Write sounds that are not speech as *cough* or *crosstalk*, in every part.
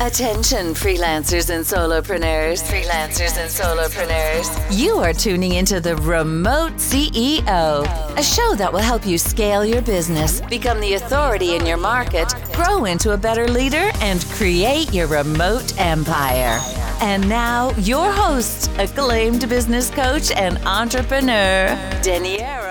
Attention, freelancers and solopreneurs. Freelancers and solopreneurs. You are tuning into the Remote CEO, a show that will help you scale your business, become the authority in your market, grow into a better leader, and create your remote empire. And now, your host, acclaimed business coach and entrepreneur, Daniero B.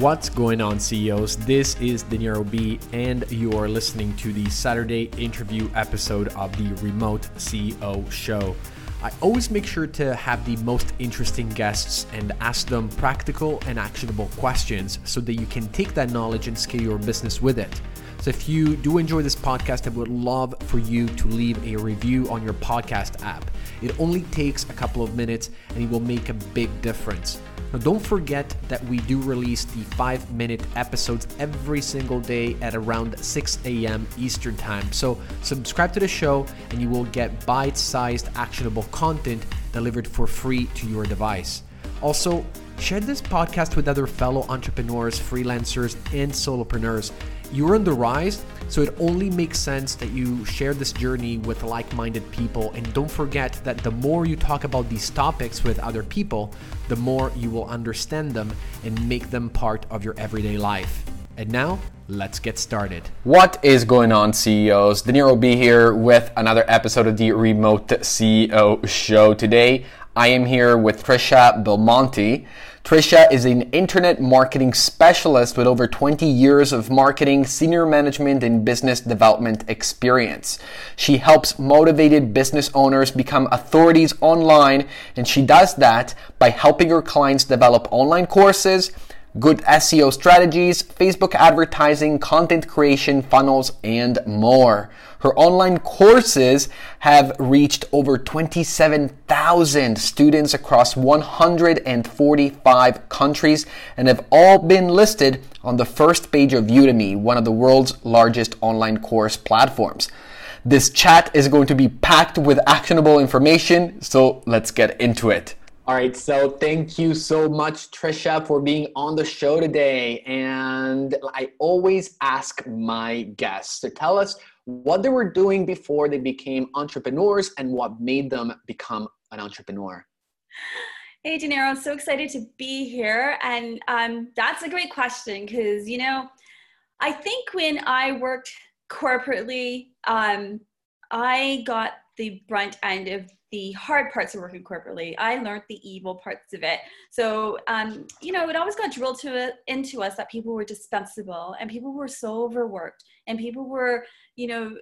What's going on, CEOs? This is Dinero B, and you are listening to the Saturday interview episode of the Remote CEO Show. I always make sure to have the most interesting guests and ask them practical and actionable questions so that you can take that knowledge and scale your business with it. So if you do enjoy this podcast, I would love for you to leave a review on your podcast app. It only takes a couple of minutes and it will make a big difference. Now, don't forget that we do release the five minute episodes every single day at around 6 a.m. Eastern Time. So, subscribe to the show and you will get bite sized, actionable content delivered for free to your device. Also, share this podcast with other fellow entrepreneurs, freelancers, and solopreneurs you're on the rise, so it only makes sense that you share this journey with like minded people. And don't forget that the more you talk about these topics with other people, the more you will understand them and make them part of your everyday life. And now, let's get started. What is going on, CEOs? Dinero be here with another episode of the Remote CEO Show. Today, I am here with Tricia Belmonte. Tricia is an internet marketing specialist with over 20 years of marketing, senior management, and business development experience. She helps motivated business owners become authorities online, and she does that by helping her clients develop online courses good SEO strategies, Facebook advertising, content creation, funnels, and more. Her online courses have reached over 27,000 students across 145 countries and have all been listed on the first page of Udemy, one of the world's largest online course platforms. This chat is going to be packed with actionable information, so let's get into it. All right, so thank you so much, Tricia, for being on the show today. And I always ask my guests to tell us what they were doing before they became entrepreneurs and what made them become an entrepreneur. Hey, Dinero, I'm so excited to be here. And um, that's a great question because, you know, I think when I worked corporately, um, I got the brunt end of the hard parts of working corporately. I learned the evil parts of it. So, um, you know, it always got drilled to into us that people were dispensable and people were so overworked and people were, you know,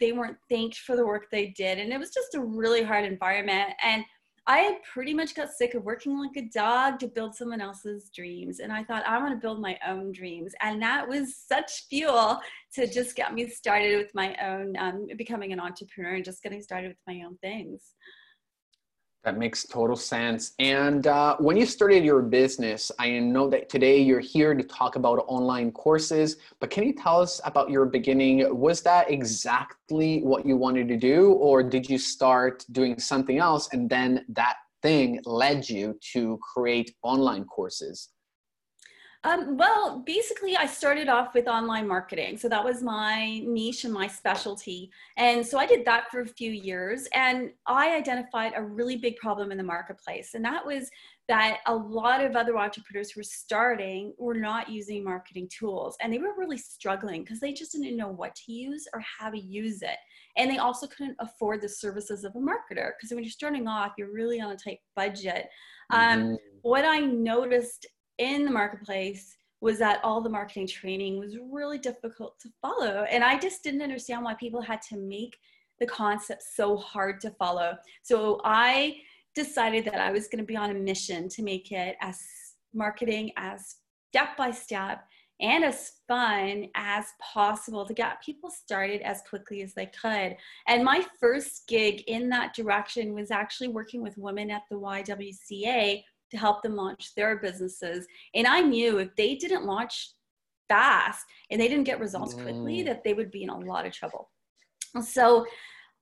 they weren't thanked for the work they did. And it was just a really hard environment. And I pretty much got sick of working like a dog to build someone else's dreams. And I thought, I want to build my own dreams. And that was such fuel to just get me started with my own, um, becoming an entrepreneur and just getting started with my own things. That makes total sense. And uh, when you started your business, I know that today you're here to talk about online courses, but can you tell us about your beginning? Was that exactly what you wanted to do, or did you start doing something else and then that thing led you to create online courses? Um, well, basically, I started off with online marketing. So that was my niche and my specialty. And so I did that for a few years. And I identified a really big problem in the marketplace. And that was that a lot of other entrepreneurs who were starting were not using marketing tools. And they were really struggling because they just didn't know what to use or how to use it. And they also couldn't afford the services of a marketer because when you're starting off, you're really on a tight budget. Um, mm-hmm. What I noticed in the marketplace was that all the marketing training was really difficult to follow. And I just didn't understand why people had to make the concept so hard to follow. So I decided that I was going to be on a mission to make it as marketing as step by step and as fun as possible to get people started as quickly as they could. And my first gig in that direction was actually working with women at the YWCA to help them launch their businesses. And I knew if they didn't launch fast and they didn't get results quickly, mm. that they would be in a lot of trouble. So,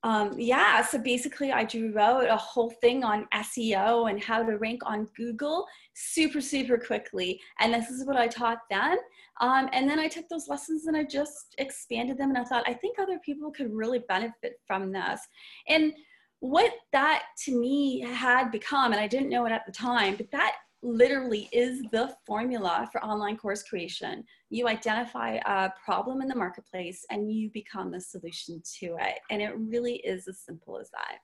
um, yeah, so basically, I drew out a whole thing on SEO and how to rank on Google super, super quickly. And this is what I taught them. Um, and then I took those lessons and I just expanded them. And I thought, I think other people could really benefit from this. And what that to me had become, and I didn't know it at the time, but that literally is the formula for online course creation. You identify a problem in the marketplace and you become the solution to it. And it really is as simple as that.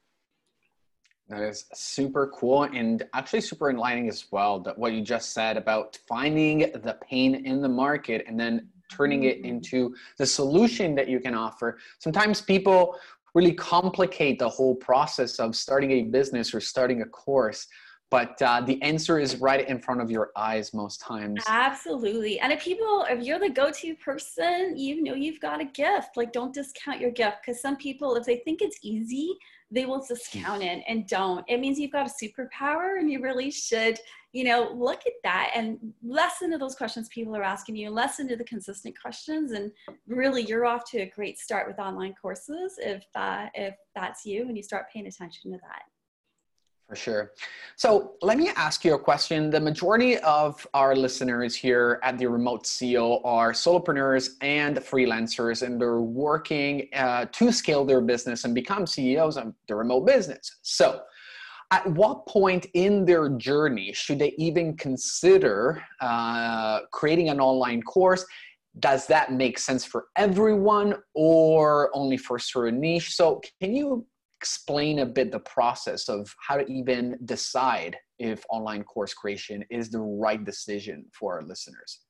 That is super cool and actually super enlightening as well. That what you just said about finding the pain in the market and then turning it mm-hmm. into the solution that you can offer. Sometimes people really complicate the whole process of starting a business or starting a course but uh, the answer is right in front of your eyes most times. Absolutely. And if people if you're the go-to person you know you've got a gift. Like don't discount your gift because some people if they think it's easy they will discount it and don't. It means you've got a superpower and you really should you know look at that and listen to those questions people are asking you listen to the consistent questions and really you're off to a great start with online courses if uh, if that's you and you start paying attention to that for sure. So let me ask you a question. The majority of our listeners here at the Remote CEO are solopreneurs and freelancers, and they're working uh, to scale their business and become CEOs of the remote business. So, at what point in their journey should they even consider uh, creating an online course? Does that make sense for everyone or only for certain niche? So, can you explain a bit the process of how to even decide if online course creation is the right decision for our listeners?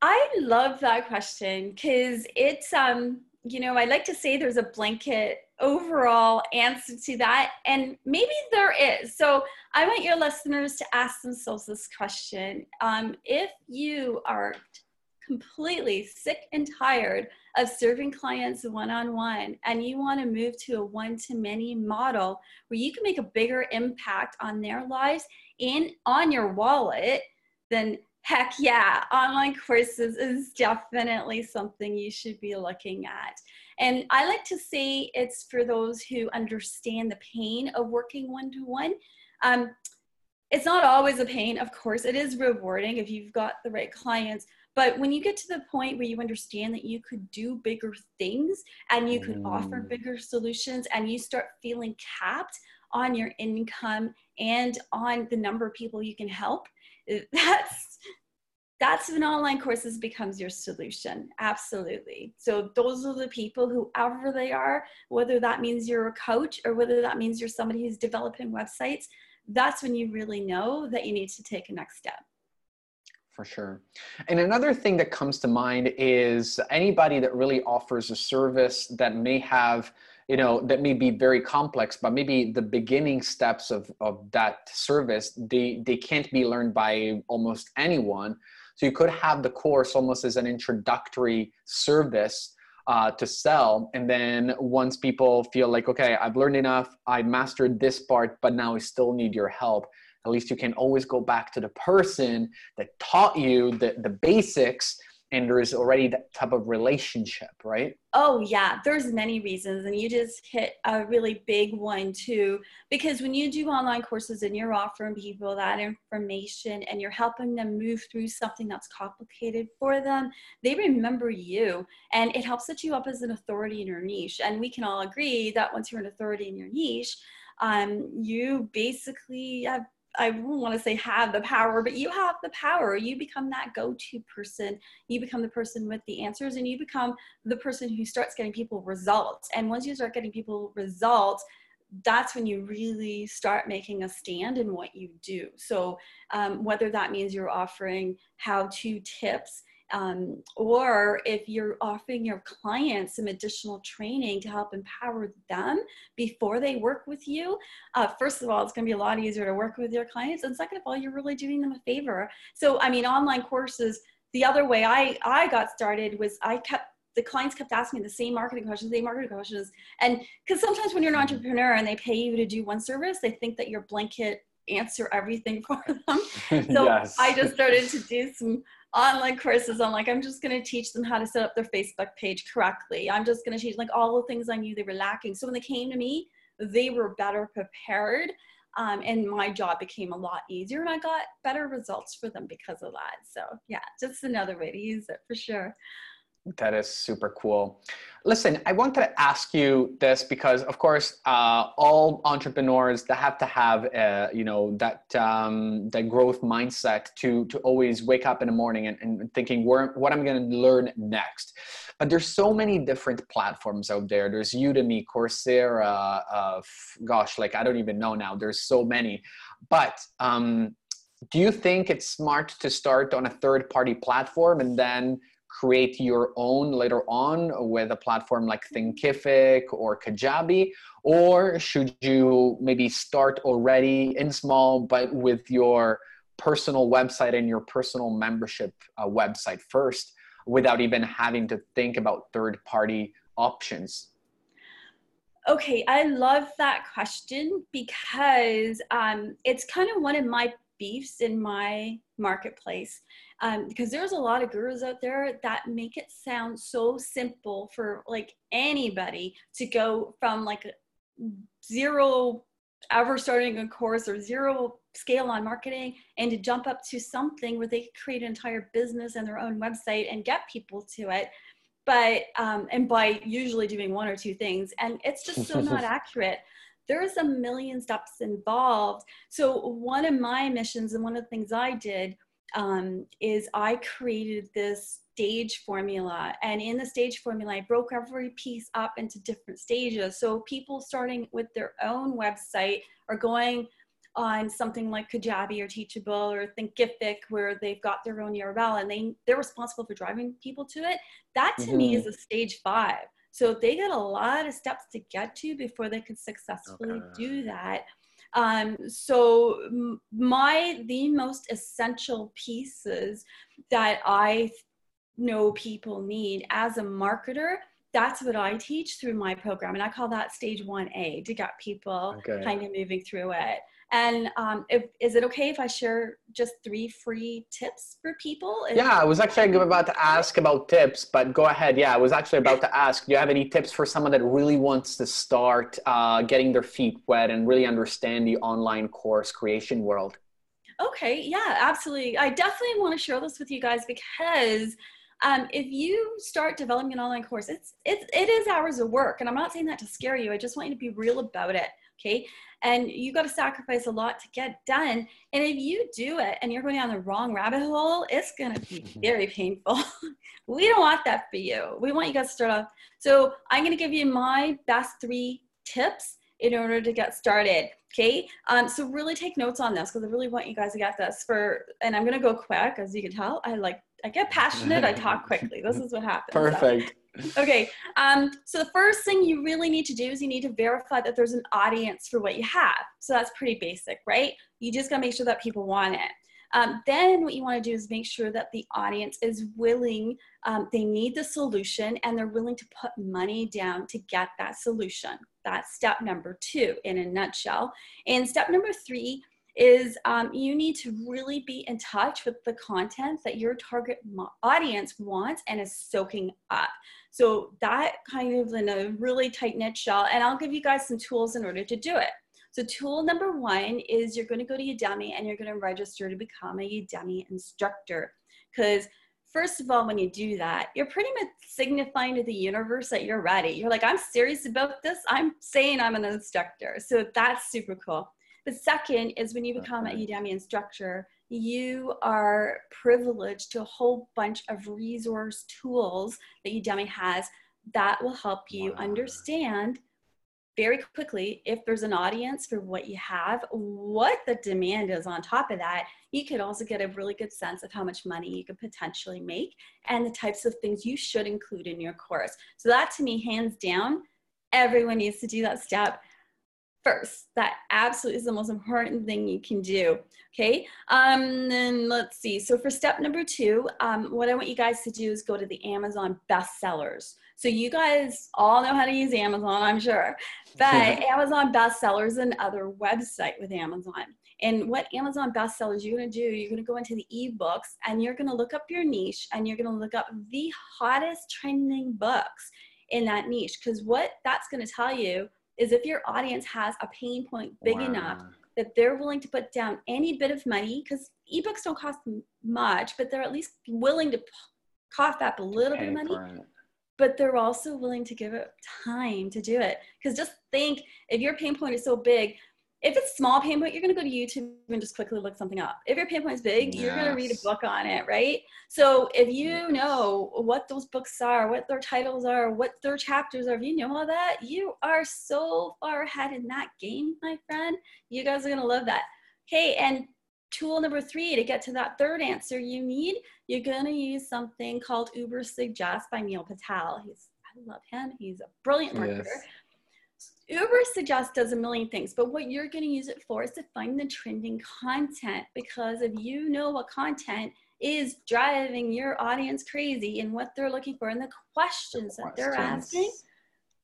I love that question because it's um you know I like to say there's a blanket overall answer to that and maybe there is so I want your listeners to ask themselves this question um, if you are completely sick and tired of serving clients one on one and you want to move to a one to many model where you can make a bigger impact on their lives and on your wallet, then heck yeah, online courses is definitely something you should be looking at. And I like to say it's for those who understand the pain of working one to one. It's not always a pain, of course, it is rewarding if you've got the right clients but when you get to the point where you understand that you could do bigger things and you could mm. offer bigger solutions and you start feeling capped on your income and on the number of people you can help, *laughs* that's that's when online courses becomes your solution. Absolutely. So those are the people whoever they are whether that means you're a coach or whether that means you're somebody who's developing websites that's when you really know that you need to take a next step for sure. And another thing that comes to mind is anybody that really offers a service that may have, you know, that may be very complex, but maybe the beginning steps of, of that service, they, they can't be learned by almost anyone. So you could have the course almost as an introductory service uh, to sell. And then once people feel like, okay, I've learned enough, I mastered this part, but now I still need your help at least you can always go back to the person that taught you the, the basics and there is already that type of relationship right? Oh yeah there's many reasons and you just hit a really big one too because when you do online courses and you're offering people that information and you're helping them move through something that's complicated for them they remember you and it helps set you up as an authority in your niche and we can all agree that once you're an authority in your niche um, you basically have I want to say have the power, but you have the power. You become that go to person. You become the person with the answers, and you become the person who starts getting people results. And once you start getting people results, that's when you really start making a stand in what you do. So, um, whether that means you're offering how to tips, um, or if you're offering your clients some additional training to help empower them before they work with you, uh, first of all, it's going to be a lot easier to work with your clients. And second of all, you're really doing them a favor. So, I mean, online courses, the other way I, I got started was I kept the clients kept asking me the same marketing questions, the same marketing questions. And because sometimes when you're an entrepreneur and they pay you to do one service, they think that your blanket answer everything *laughs* for them. *laughs* So yes. I just started to do some online courses I'm like, I'm just going to teach them how to set up their Facebook page correctly. I'm just going to teach like all the things I knew they were lacking. So when they came to me, they were better prepared Um, and my job became a lot easier and I got better results for them because of that. So, yeah, just another way to use it for sure. That is super cool. Listen, I wanted to ask you this because, of course, uh, all entrepreneurs that have to have, uh, you know, that um, that growth mindset to to always wake up in the morning and, and thinking where, what I'm going to learn next. But there's so many different platforms out there. There's Udemy, Coursera, uh, gosh, like I don't even know now. There's so many. But um, do you think it's smart to start on a third party platform and then create your own later on with a platform like Thinkific or Kajabi? Or should you maybe start already in small, but with your personal website and your personal membership uh, website first without even having to think about third party options? Okay, I love that question because um, it's kind of one of my beefs in my marketplace um, because there's a lot of gurus out there that make it sound so simple for like anybody to go from like zero ever starting a course or zero scale on marketing and to jump up to something where they create an entire business and their own website and get people to it but um, and by usually doing one or two things and it's just so not *laughs* accurate there's a million steps involved. So one of my missions and one of the things I did um, is I created this stage formula. And in the stage formula, I broke every piece up into different stages. So people starting with their own website are going on something like Kajabi or Teachable or Thinkific, where they've got their own URL and they, they're responsible for driving people to it. That to mm-hmm. me is a stage five. So they got a lot of steps to get to before they could successfully okay. do that. Um, so my the most essential pieces that I know people need as a marketer that's what I teach through my program. And I call that stage 1A to get people okay. kind of moving through it. And um, if, is it okay if I share just three free tips for people? yeah, I was actually about to ask about tips, but go ahead. Yeah, I was actually about to ask, do you have any tips for someone that really wants to start uh, getting their feet wet and really understand the online course creation world? Okay, yeah, absolutely. I definitely want to share this with you guys because um, if you start developing an online course, it's, it's, it is hours of work. And I'm not saying that to scare you. I just want you to be real about it. Okay. And you got to sacrifice a lot to get done. And if you do it and you're going down the wrong rabbit hole, it's going to be *laughs* very painful. *laughs* we don't want that for you. We want you guys to start off. So I'm going to give you my best three tips in order to get started. Okay, um, so really take notes on this because I really want you guys to get this for, and I'm gonna go quick as you can tell. I like, I get passionate, I talk *laughs* quickly. This is what happens. Perfect. Okay, um, so the first thing you really need to do is you need to verify that there's an audience for what you have. So that's pretty basic, right? You just gotta make sure that people want it. Um, then what you want to do is make sure that the audience is willing, um, they need the solution and they're willing to put money down to get that solution. That's step number two in a nutshell. And step number three is um, you need to really be in touch with the content that your target audience wants and is soaking up. So that kind of in a really tight knit shell, and I'll give you guys some tools in order to do it. So tool number one is you're going to go to Udemy and you're going to register to become a Udemy instructor. Because first of all, when you do that, you're pretty much signifying to the universe that you're ready. You're like, I'm serious about this. I'm saying I'm an instructor. So that's super cool. The second is when you become a Udemy instructor, you are privileged to a whole bunch of resource tools that Udemy has that will help you wow. understand very quickly if there's an audience for what you have, what the demand is on top of that. You could also get a really good sense of how much money you could potentially make and the types of things you should include in your course. So, that to me, hands down, everyone needs to do that step first. That absolutely is the most important thing you can do. Okay. Um, then let's see. So for step number two, um, what I want you guys to do is go to the Amazon bestsellers. So you guys all know how to use Amazon, I'm sure. But *laughs* Amazon bestsellers and other website with Amazon. And what Amazon bestsellers you're going to do, you're going to go into the ebooks and you're going to look up your niche and you're going to look up the hottest trending books in that niche. Because what that's going to tell you is if your audience has a pain point big wow. enough that they're willing to put down any bit of money because ebooks don't cost much, but they're at least willing to cough up a little bit of money. But they're also willing to give it time to do it. Because just think if your pain point is so big, if it's small pain point, you're going to go to YouTube and just quickly look something up. If your pain point is big, yes. you're going to read a book on it, right? So if you know what those books are, what their titles are, what their chapters are, if you know all that, you are so far ahead in that game, my friend. You guys are going to love that. Okay, and tool number three to get to that third answer you need, you're going to use something called Ubersuggest by Neil Patel. He's I love him. He's a brilliant marketer. Yes Uber Suggest does a million things, but what you're going to use it for is to find the trending content because if you know what content is driving your audience crazy and what they're looking for and the questions, the questions. that they're asking,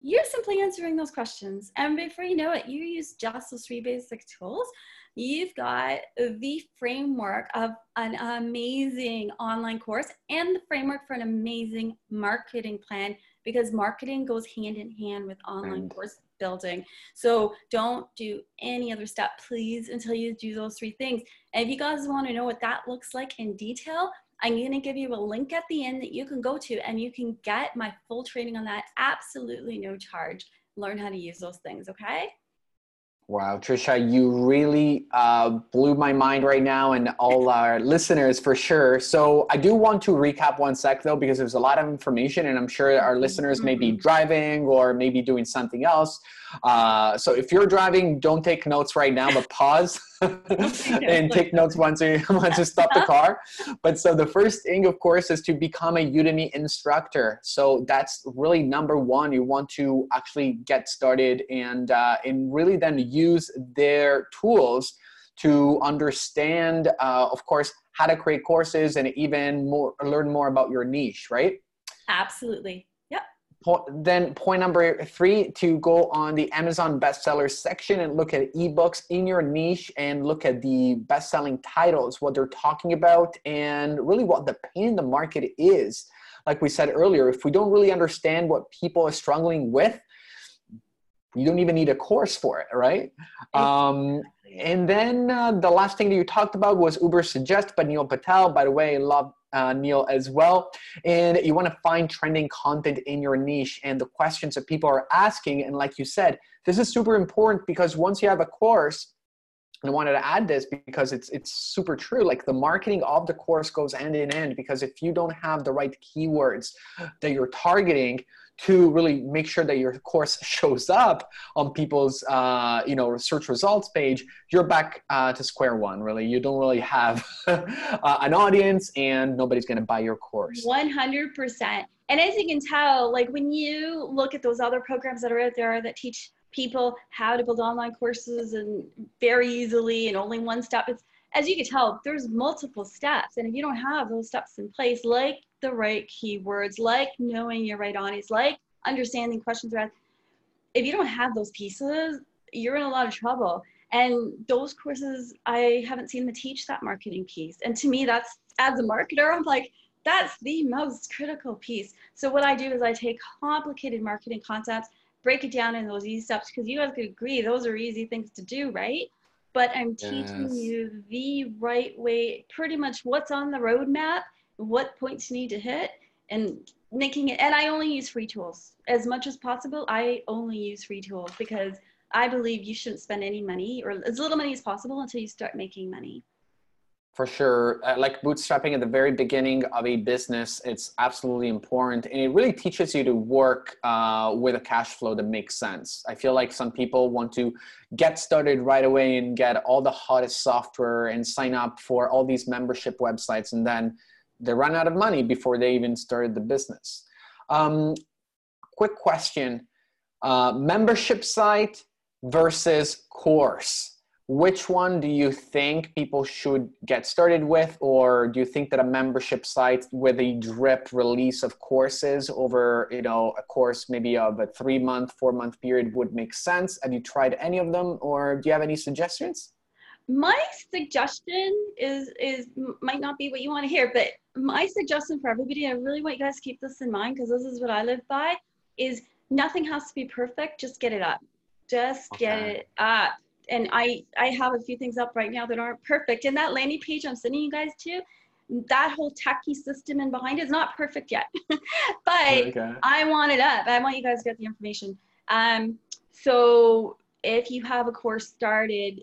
you're simply answering those questions. And before you know it, you use just those three basic tools. You've got the framework of an amazing online course and the framework for an amazing marketing plan because marketing goes hand in hand with online and course building. So don't do any other step, please, until you do those three things. And if you guys want to know what that looks like in detail, I'm going to give you a link at the end that you can go to and you can get my full training on that absolutely no charge. Learn how to use those things, okay? Wow, Tricia, you really uh, blew my mind right now and all our listeners for sure. So I do want to recap one sec though, because there's a lot of information and I'm sure our listeners may be mm-hmm. driving or maybe doing something else. Uh, so if you're driving, don't take notes right now, but pause *laughs* and take notes once you, *laughs* once you stop the car. But so the first thing, of course, is to become a Udemy instructor. So that's really number one. You want to actually get started and, uh, and really then use their tools to understand, uh, of course, how to create courses and even more learn more about your niche, right? Absolutely. Then point number three to go on the Amazon bestsellers section and look at ebooks in your niche and look at the best-selling titles, what they're talking about, and really what the pain in the market is. Like we said earlier, if we don't really understand what people are struggling with, you don't even need a course for it, right? Um, and then uh, the last thing that you talked about was Ubersuggest by Neil Patel. By the way, love uh, Neil as well. And you want to find trending content in your niche and the questions that people are asking. And like you said, this is super important because once you have a course, and I wanted to add this because it's it's super true. Like the marketing of the course goes end in end because if you don't have the right keywords that you're targeting, to really make sure that your course *laughs* shows up on people's uh, you know search results page you're back uh, to square one really. You don't really have *laughs* uh, an audience and nobody's going to buy your course. 100% and as you can tell like when you look at those other programs that are out there that teach people how to build online courses and very easily and only one step it's as you can tell there's multiple steps and if you don't have those steps in place like the right keywords, like knowing your right audience, like understanding questions around. If you don't have those pieces, you're in a lot of trouble. And those courses, I haven't seen them teach that marketing piece. And to me, that's as a marketer, I'm like, that's the most critical piece. So what I do is I take complicated marketing concepts, break it down in those easy steps because you guys could agree those are easy things to do, right? But I'm teaching yes. you the right way, pretty much what's on the roadmap what points you need to hit and making it and i only use free tools as much as possible i only use free tools because i believe you shouldn't spend any money or as little money as possible until you start making money for sure uh, like bootstrapping at the very beginning of a business it's absolutely important and it really teaches you to work uh, with a cash flow that makes sense i feel like some people want to get started right away and get all the hottest software and sign up for all these membership websites and then they run out of money before they even started the business. Um, quick question uh, membership site versus course. Which one do you think people should get started with, or do you think that a membership site with a drip release of courses over, you know, a course maybe of a three month, four month period would make sense? Have you tried any of them, or do you have any suggestions? my suggestion is is might not be what you want to hear but my suggestion for everybody i really want you guys to keep this in mind because this is what i live by is nothing has to be perfect just get it up just okay. get it up and I I have a few things up right now that aren't perfect. And that landing page I'm sending you guys to, that whole techie system in behind is not perfect yet, *laughs* but okay. I want it up. I want you guys to get the information. Um, so if you have a course started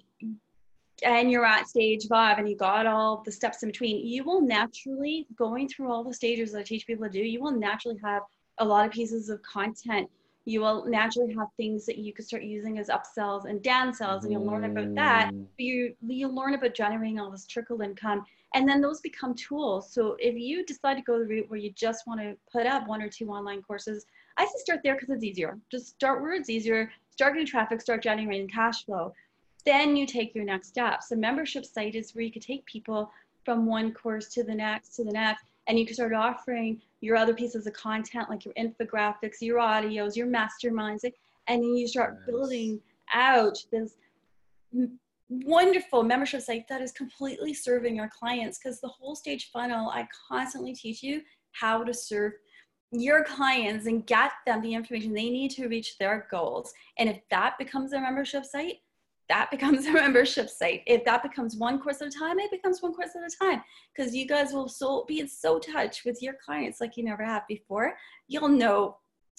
and you're at stage five and you got all the steps in between, you will naturally going through all the stages that I teach people to do. You will naturally have a lot of pieces of content you will naturally have things that you could start using as upsells and downsells and you'll learn about that. Mm. you you learn about generating all this trickle income and then those become tools. So if you decide to go the route where you just want to put up one or two online courses i say start there because it's easier. Just start where it's easier start getting traffic start generating cash flow. Then you take your next steps. A membership site is where you could take people from one course to the next to the next and you can start offering your other pieces of content like your infographics your audios your masterminds and then you start yes. building out this wonderful membership site that is completely serving your clients because the whole stage funnel i constantly teach you how to serve your clients and get them the information they need to reach their goals and if that becomes a membership site that becomes *laughs* a membership site. If that becomes one course at a time, it becomes one course at a time because you guys will so be in so touch with your clients like you never have before. You'll know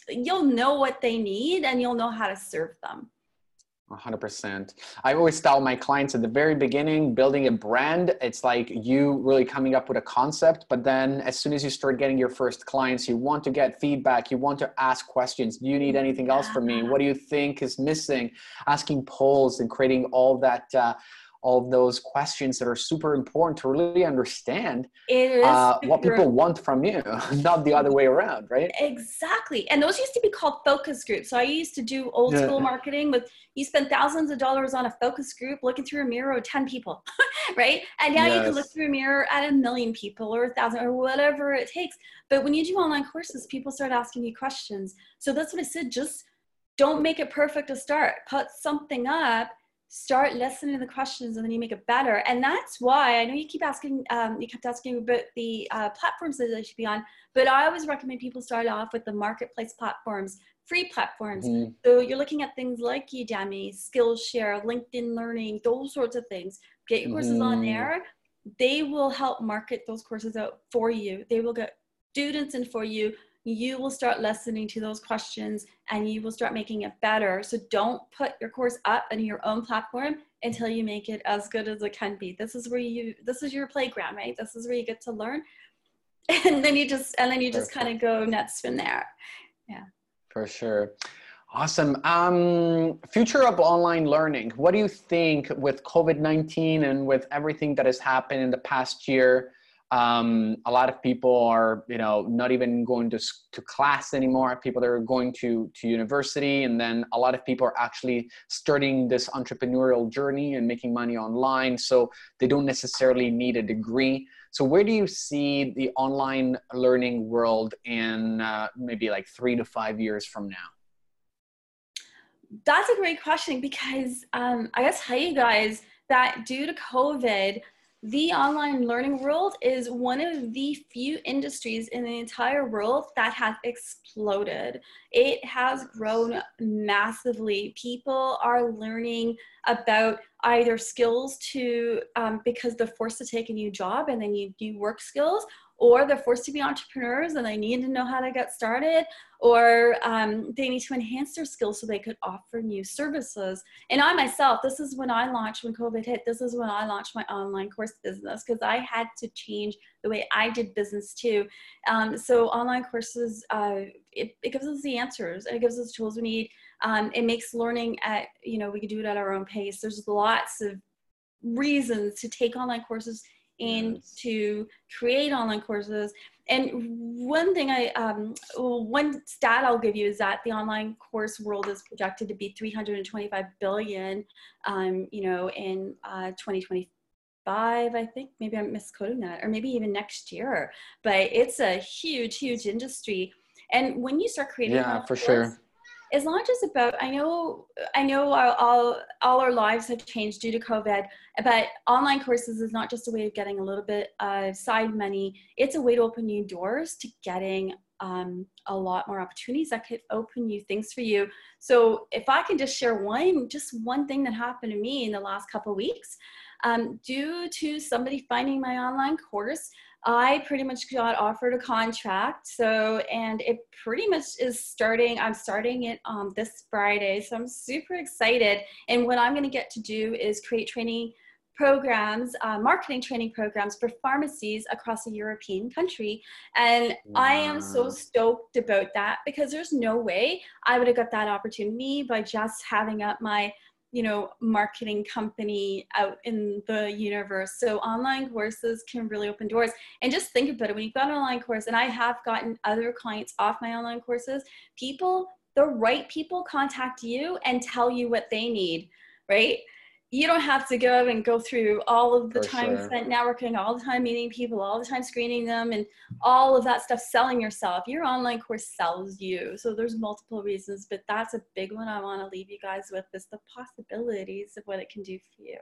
you'll know what they need and you'll know how to serve them. 100%. I always tell my clients at the very beginning, building a brand, it's like you really coming up with a concept, but then as soon as you start getting your first clients, you want to get feedback, you want to ask questions. Do you need anything else from me? What do you think is missing? Asking polls and creating all that. Uh, all those questions that are super important to really understand uh, what people want from you, *laughs* not the other way around, right? Exactly. And those used to be called focus groups. So I used to do old yeah. school marketing with you spend thousands of dollars on a focus group looking through a mirror of 10 people, *laughs* right? And now yes. you can look through a mirror at a million people or a thousand or whatever it takes. But when you do online courses, people start asking you questions. So that's what I said. Just don't make it perfect to start. Put something up start listening to the questions and then you make it better. And that's why i know you keep asking um, you kept asking about the uh, platforms that they should be on but i always recommend people start off with the marketplace platforms free platforms. Mm-hmm. so you're looking at things like udemy skillshare linkedin learning those sorts of things. Get your courses mm-hmm. on there. They will help market those courses out for you. They will get students in for you you will start listening to those questions and you will start making it better. So don't put your course up on your own platform until you make it as good as it can be. This is where you this is your playground, right? This is where you get to learn. *laughs* And then you just and then you just kind of go nuts from there. Yeah. For sure. Awesome. Um, future of online learning. What do you think with COVID 19 and with everything that has happened in the past year? Um, a lot of people are, you know, not even going to, to class anymore. People that are going to, to university. And then a lot of people are actually starting this entrepreneurial journey and making money online. So they don't necessarily need a degree. So where do you see the online learning world in uh, maybe like three to five years from now? That's a great question because um, I gotta tell you guys that due to COVID, the online learning world is one of the few industries in the entire world that has exploded. It has grown massively. People are learning about either skills to um, because they're forced to take a new job and they need new work skills or they're forced to be entrepreneurs and they need to know how to get started, or um, they need to enhance their skills so they could offer new services. And I myself, this is when I launched, when COVID hit, this is when I launched my online course business because I had to change the way I did business too. Um, so online courses, uh, it, it, gives us the answers, and it gives us tools we need. Um, it makes learning at, you know, we can do it at our own pace. There's lots of reasons to take online courses and yes. to create online courses. And one thing I, um, one stat I'll give you is that the online course world is projected to be 325 billion, um, you know, in uh, 2025. I think maybe I'm misquoting that, or maybe even next year. But it's a huge, huge industry. And when you start creating, yeah, for course, sure it's not just about i know i know all all our lives have changed due to covid but online courses is not just a way of getting a little bit of side money it's a way to open new doors to getting um, a lot more opportunities that could open new things for you. So if I can just share one, just one thing that happened to me in the last couple weeks, um, due to somebody finding my online course, I pretty much got offered a contract. So, and it pretty much is starting, I'm starting it um, this Friday. So I'm super excited. And what I'm going to get to do is create training programs, uh, marketing training programs for pharmacies across a European country. And wow. I am so stoked about that because there's no way I would have got that opportunity by just having up my you know marketing company out in the universe. So online courses can really open doors. And just think about it when you've got an online course and i have gotten other clients off my online courses people the right people contact you and tell you what they need right you don't have to go and go through all of the For time sure. spent networking, all the time meeting people, all the time screening them, and all of that stuff selling yourself. Your online course sells you. So there's multiple reasons, but that's a big one I want to leave you guys with is the possibilities of what it can do for you.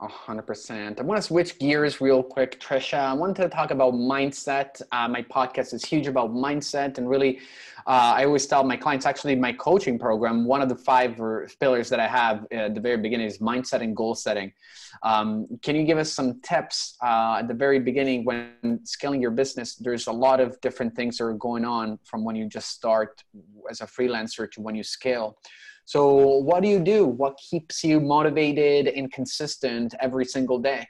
100%. I want to switch gears real quick, Tricia. I wanted to talk about mindset. Uh, my podcast is huge about mindset and really uh, I always tell my clients, actually, my coaching program, one of the five pillars that I have at the very beginning is mindset and goal setting. Um, can you give us some tips uh, at the very beginning when scaling your business? There's a lot of different things that are going on from when you just start as a freelancer to when you scale. So, what do you do? What keeps you motivated and consistent every single day?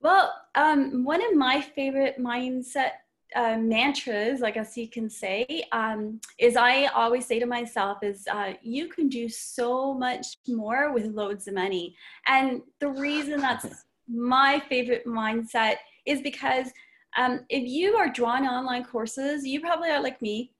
Well, um, one of my favorite mindset uh, mantras, I guess you can say, um, is I always say to myself is uh, you can do so much more with loads of money. And the reason that's *laughs* my favorite mindset is because um, if you are drawn online courses, you probably are like me,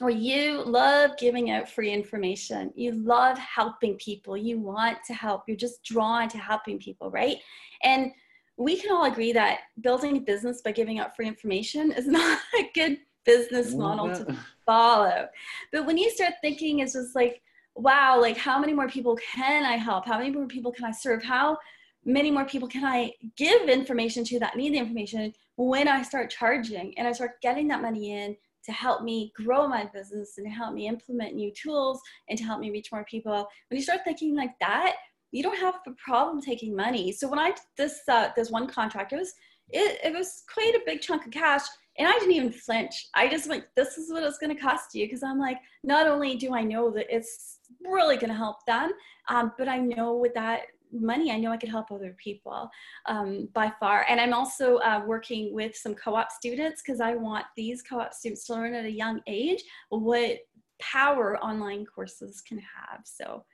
or you love giving out free information. You love helping people. You want to help. You're just drawn to helping people, right? And we can all agree that building a business by giving out free information is *laughs* not a good business model to *laughs* follow. But when you start thinking, it's just like, wow, like how many more people can I help? How many more people can I serve? How many more people can I give information to that need the information when I start charging and I start getting that money in to help me grow my business and to help me implement new tools and to help me reach more people. When you start thinking like that, you don't have a problem taking money. So when I did this uh, this one contract, it was it, it was quite a big chunk of cash, and I didn't even flinch. I just went, "This is what it's going to cost you," because I'm like, not only do I know that it's really going to help them, um, but I know with that money, I know I could help other people um, by far. And I'm also uh, working with some co-op students because I want these co-op students to learn at a young age what power online courses can have. So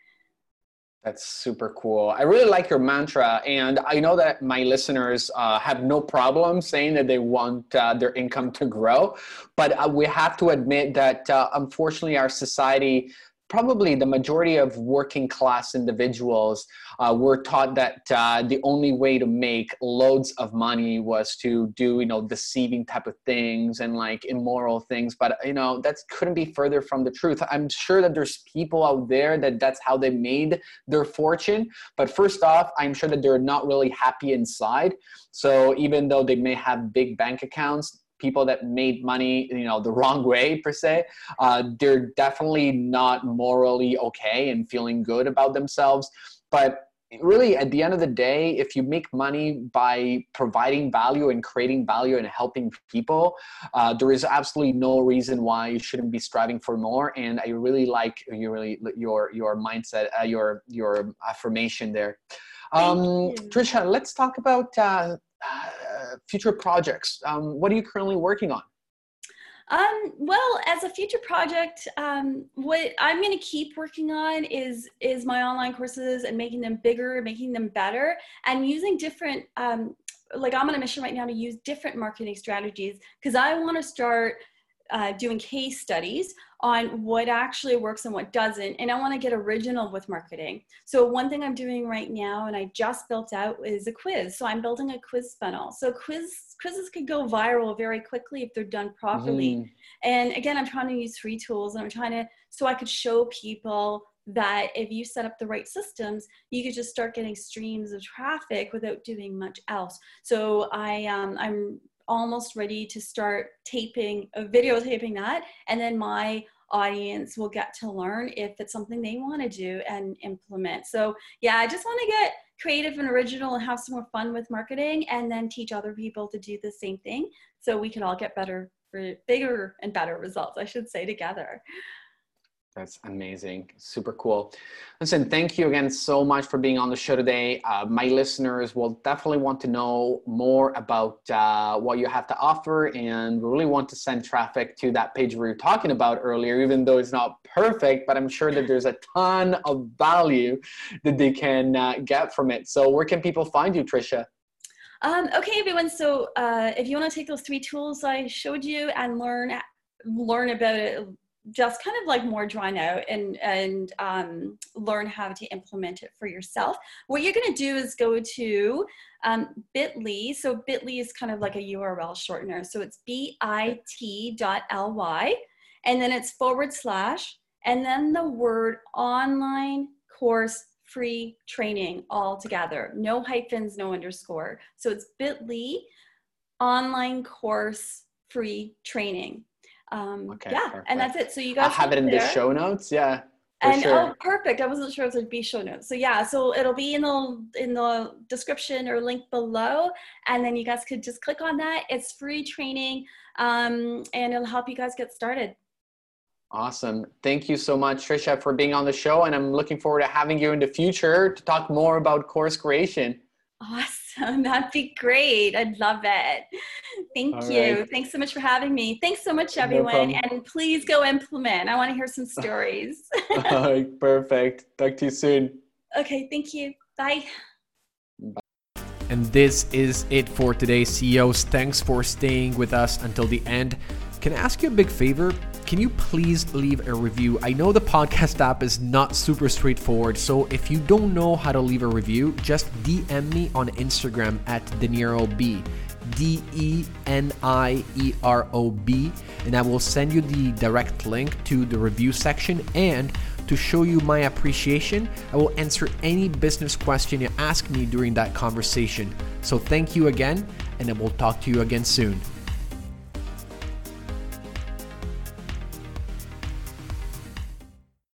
that's super cool. I really like your mantra, and I know that my listeners uh, have no problem saying that they want uh, their income to grow, but uh, we have to admit that uh, unfortunately our society probably the majority of working class individuals uh, were taught that uh, the only way to make loads of money was to do you know deceiving type of things and like immoral things. But you know that couldn't be further from the truth. I'm sure that there's people out there that that's how they made their fortune. But first off i'm sure that they're not really happy inside. So even though they may have big bank accounts people that made money you know the *laughs* wrong way per se uh, they're definitely not morally okay and feeling good about themselves. But really at the end of the day if you make money by providing value and creating value and helping people uh, there is absolutely no reason why you shouldn't be striving for more. And i really like your really your your mindset uh, your your affirmation there. Um, tricia let's talk about uh, future projects. Um, what are you currently working on? Um, well, as a future project, um, what I'm going to keep working on is is my online courses and making them bigger, making them better, and using different. Um, like I'm on a mission right now to use different marketing strategies because I want to start uh, doing case studies on what actually works and what doesn't. And I want to get original with marketing. So, one thing I'm doing right now, and I just built out, is a quiz. So, I'm building a quiz funnel. So, quiz quizzes could go viral very quickly if they're done properly. Mm-hmm. And again, I'm trying to use free tools and I'm trying to, so I could show people that if you set up the right systems, you could just start getting streams of traffic without doing much else. So I, um, I'm almost ready to start taping, uh, videotaping that. And then my audience will get to learn if it's something they want to do and implement. So, yeah, I just want to get creative and original and have some more fun with marketing and then teach other people to do the same thing so we can all get better, bigger and better results, I should say, together. That's amazing. Super cool. Listen, thank you again so much for being on the show today. Uh, my listeners will definitely want to know more about uh, what you have to offer and really want to send traffic to that page we were talking about earlier, even though it's not perfect, but I'm sure that there's a ton of value that they can uh, get from it. So, where can people find you, Tricia? Um, okay, everyone. So, uh, if you want to take those three tools I showed you and learn learn about it just kind of like more drawn out and and um, learn how to implement it for yourself. What you're going to do is go to um, Bitly. So Bitly is kind of like a URL shortener. So it's bit.ly, and then it's forward slash, and then the word online course free training all together. No hyphens, no underscore. So it's Bitly online course free training um, okay, yeah, perfect. and that's it. So you guys I'll have it in there. the show notes. Yeah. And sure. oh, perfect! I wasn't sure if it'd be show notes. So yeah, so it'll be in the in the description or link below, and then you guys could just click on that. It's free training, um, and it'll help you guys get started. Awesome. Thank you so much, Tricia, for being on the show. And I'm looking forward to having you in the future to talk more about course creation. Awesome. So *laughs* that'd be great. I'd love it. Thank All you. Right. Thanks so much for having me. Thanks so much, everyone. No and please go implement. I want to hear some *laughs* stories. *laughs* All right. Perfect. Talk to you soon. Okay. Thank you. Bye. And this is it for today, CEOs. Thanks for staying with us until the end. Can I ask you a big favor? Can you please leave a review? I know the podcast app is not super straightforward, so if you don't know how to leave a review, just DM me on Instagram at DenieroB. D E N I E R O B, and I will send you the direct link to the review section. And to show you my appreciation, I will answer any business question you ask me during that conversation. So thank you again, and I will talk to you again soon.